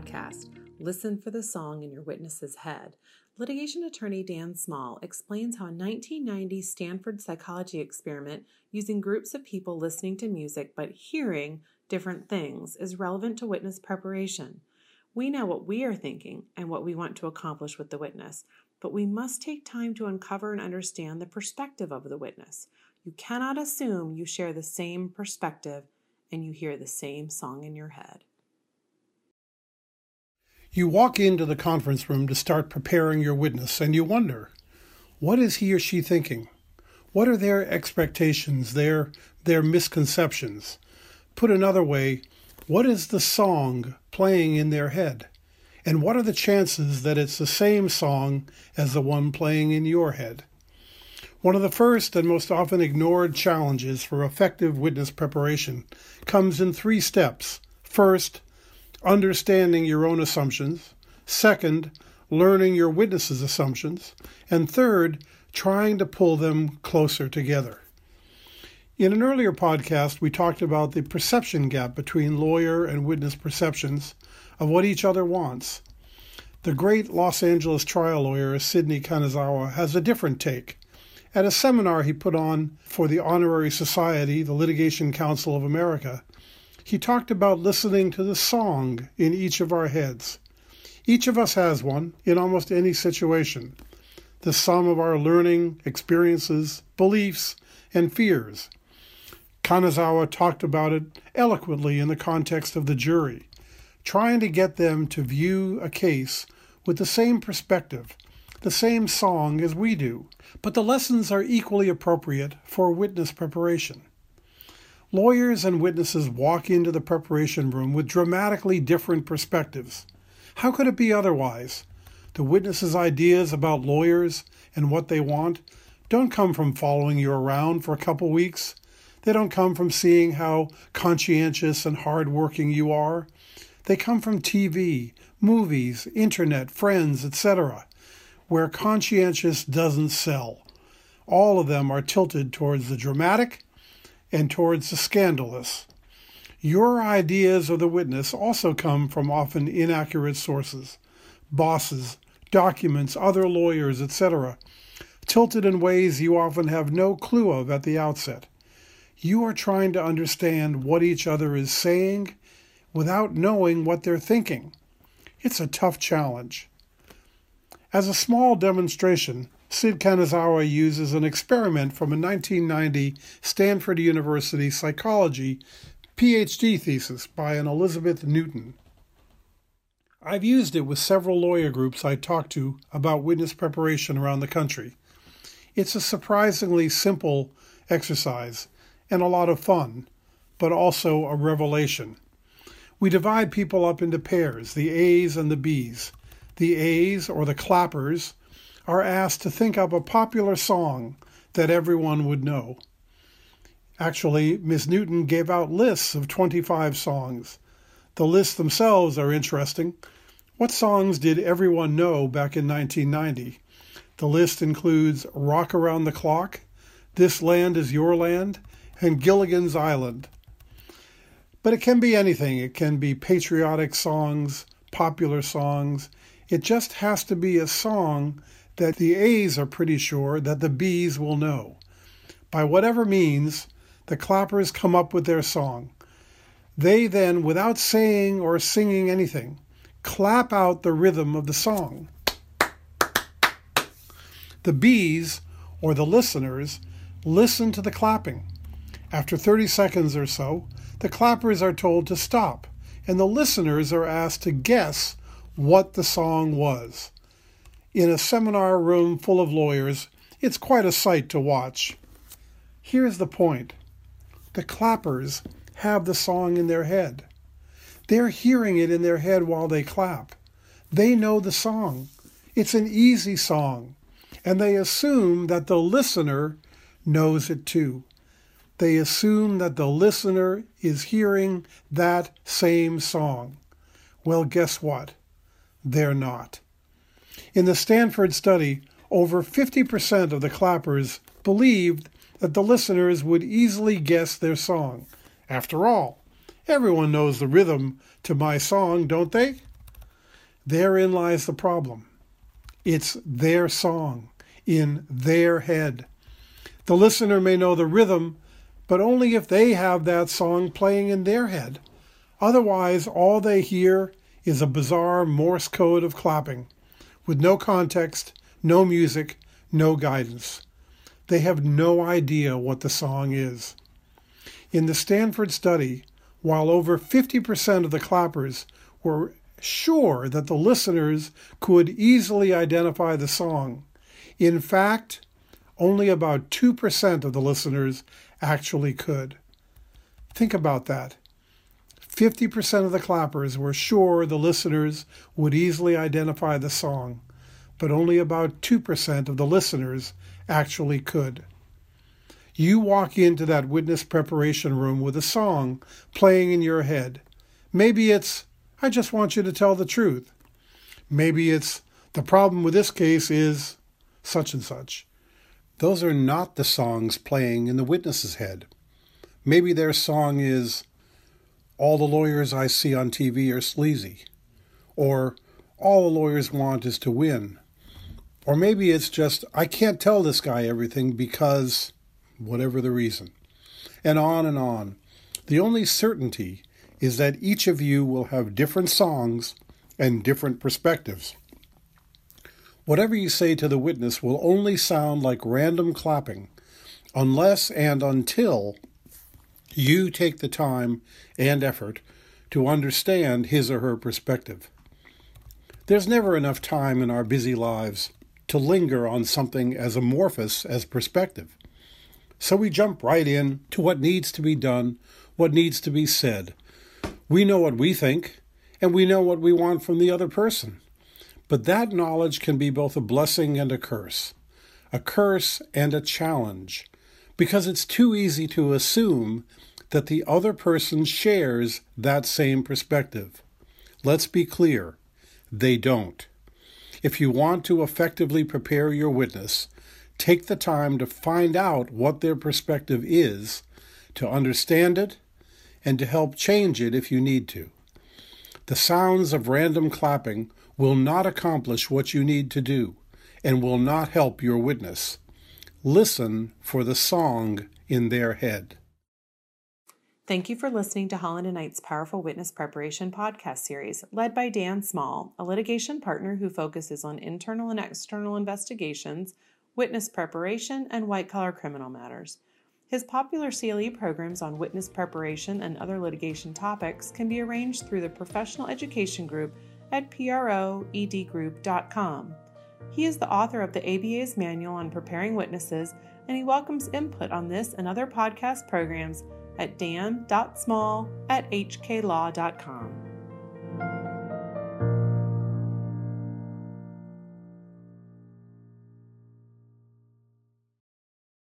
podcast, Listen for the Song in Your Witness's Head, litigation attorney Dan Small explains how a 1990 Stanford psychology experiment using groups of people listening to music but hearing different things is relevant to witness preparation. We know what we are thinking and what we want to accomplish with the witness, but we must take time to uncover and understand the perspective of the witness. You cannot assume you share the same perspective and you hear the same song in your head. You walk into the conference room to start preparing your witness and you wonder, what is he or she thinking? What are their expectations, their their misconceptions? Put another way, what is the song playing in their head? And what are the chances that it's the same song as the one playing in your head? One of the first and most often ignored challenges for effective witness preparation comes in three steps. First, understanding your own assumptions. Second, learning your witness's assumptions. And third, trying to pull them closer together. In an earlier podcast, we talked about the perception gap between lawyer and witness perceptions of what each other wants. The great Los Angeles trial lawyer Sidney Kanazawa has a different take. At a seminar he put on for the Honorary Society, the Litigation Council of America, he talked about listening to the song in each of our heads. Each of us has one in almost any situation, the sum of our learning, experiences, beliefs, and fears. Kanazawa talked about it eloquently in the context of the jury, trying to get them to view a case with the same perspective, the same song as we do. But the lessons are equally appropriate for witness preparation. Lawyers and witnesses walk into the preparation room with dramatically different perspectives. How could it be otherwise? The witnesses' ideas about lawyers and what they want don't come from following you around for a couple weeks. They don't come from seeing how conscientious and hardworking you are. They come from TV, movies, internet, friends, etc., where conscientious doesn't sell. All of them are tilted towards the dramatic and towards the scandalous. Your ideas of the witness also come from often inaccurate sources, bosses, documents, other lawyers, etc., tilted in ways you often have no clue of at the outset. You are trying to understand what each other is saying without knowing what they're thinking. It's a tough challenge. As a small demonstration, Sid Kanazawa uses an experiment from a 1990 Stanford University psychology PhD thesis by an Elizabeth Newton. I've used it with several lawyer groups I talk to about witness preparation around the country. It's a surprisingly simple exercise and a lot of fun, but also a revelation. We divide people up into pairs, the A's and the B's. The A's, or the clappers, are asked to think up a popular song that everyone would know. Actually, Ms. Newton gave out lists of 25 songs. The lists themselves are interesting. What songs did everyone know back in 1990? The list includes Rock Around the Clock, This Land Is Your Land, and Gilligan's Island. But it can be anything. It can be patriotic songs, popular songs. It just has to be a song that the A's are pretty sure that the B's will know. By whatever means, the clappers come up with their song. They then, without saying or singing anything, clap out the rhythm of the song. The B's, or the listeners, listen to the clapping. After 30 seconds or so, the clappers are told to stop, and the listeners are asked to guess what the song was in a seminar room full of lawyers, it's quite a sight to watch. Here's the point the clappers have the song in their head. They're hearing it in their head while they clap. They know the song. It's an easy song, and they assume that the listener knows it too. They assume that the listener is hearing that same song. Well, guess what? They're not. In the Stanford study, over 50% of the clappers believed that the listeners would easily guess their song. After all, everyone knows the rhythm to my song, don't they? Therein lies the problem. It's their song in their head. The listener may know the rhythm, but only if they have that song playing in their head. Otherwise, all they hear is a bizarre Morse code of clapping, with no context, no music, no guidance. They have no idea what the song is. In the Stanford study, while over 50% of the clappers were sure that the listeners could easily identify the song, in fact, only about 2% of the listeners actually could. Think about that. 50% of the clappers were sure the listeners would easily identify the song, but only about 2% of the listeners actually could. You walk into that witness preparation room with a song playing in your head. Maybe it's, I just want you to tell the truth. Maybe it's, the problem with this case is such and such. Those are not the songs playing in the witness's head. Maybe their song is, all the lawyers I see on TV are sleazy. Or all the lawyers want is to win. Or maybe it's just, I can't tell this guy everything because whatever the reason. And on and on. The only certainty is that each of you will have different songs and different perspectives. Whatever you say to the witness will only sound like random clapping unless and until you take the time and effort to understand his or her perspective. There's never enough time in our busy lives to linger on something as amorphous as perspective. So we jump right in to what needs to be done, what needs to be said. We know what we think, and we know what we want from the other person. But that knowledge can be both a blessing and a curse, a curse and a challenge, because it's too easy to assume that the other person shares that same perspective. Let's be clear, they don't. If you want to effectively prepare your witness, take the time to find out what their perspective is, to understand it, and to help change it if you need to. The sounds of random clapping will not accomplish what you need to do and will not help your witness. Listen for the song in their head. Thank you for listening to Holland and Knight's Powerful Witness Preparation podcast series, led by Dan Small, a litigation partner who focuses on internal and external investigations, witness preparation, and white collar criminal matters. His popular CLE programs on witness preparation and other litigation topics can be arranged through the professional education group at proedgroup.com. He is the author of the ABA's Manual on Preparing Witnesses, and he welcomes input on this and other podcast programs at dan.small at hklaw.com.